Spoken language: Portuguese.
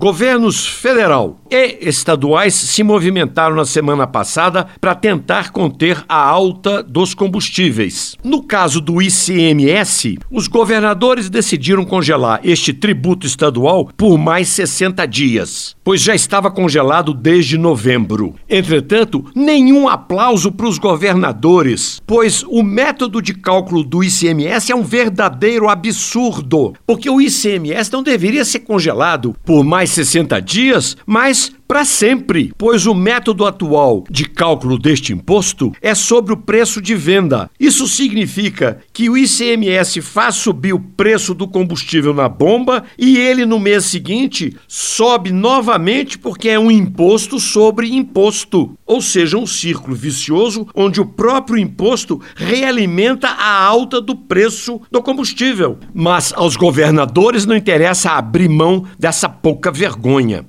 Governos federal e estaduais se movimentaram na semana passada para tentar conter a alta dos combustíveis. No caso do ICMS, os governadores decidiram congelar este tributo estadual por mais 60 dias, pois já estava congelado desde novembro. Entretanto, nenhum aplauso para os governadores, pois o método de cálculo do ICMS é um verdadeiro absurdo, porque o ICMS não deveria ser congelado por mais 60 dias, mas para sempre, pois o método atual de cálculo deste imposto é sobre o preço de venda. Isso significa que o ICMS faz subir o preço do combustível na bomba e ele no mês seguinte sobe novamente porque é um imposto sobre imposto, ou seja, um círculo vicioso onde o próprio imposto realimenta a alta do preço do combustível. Mas aos governadores não interessa abrir mão dessa pouca vergonha.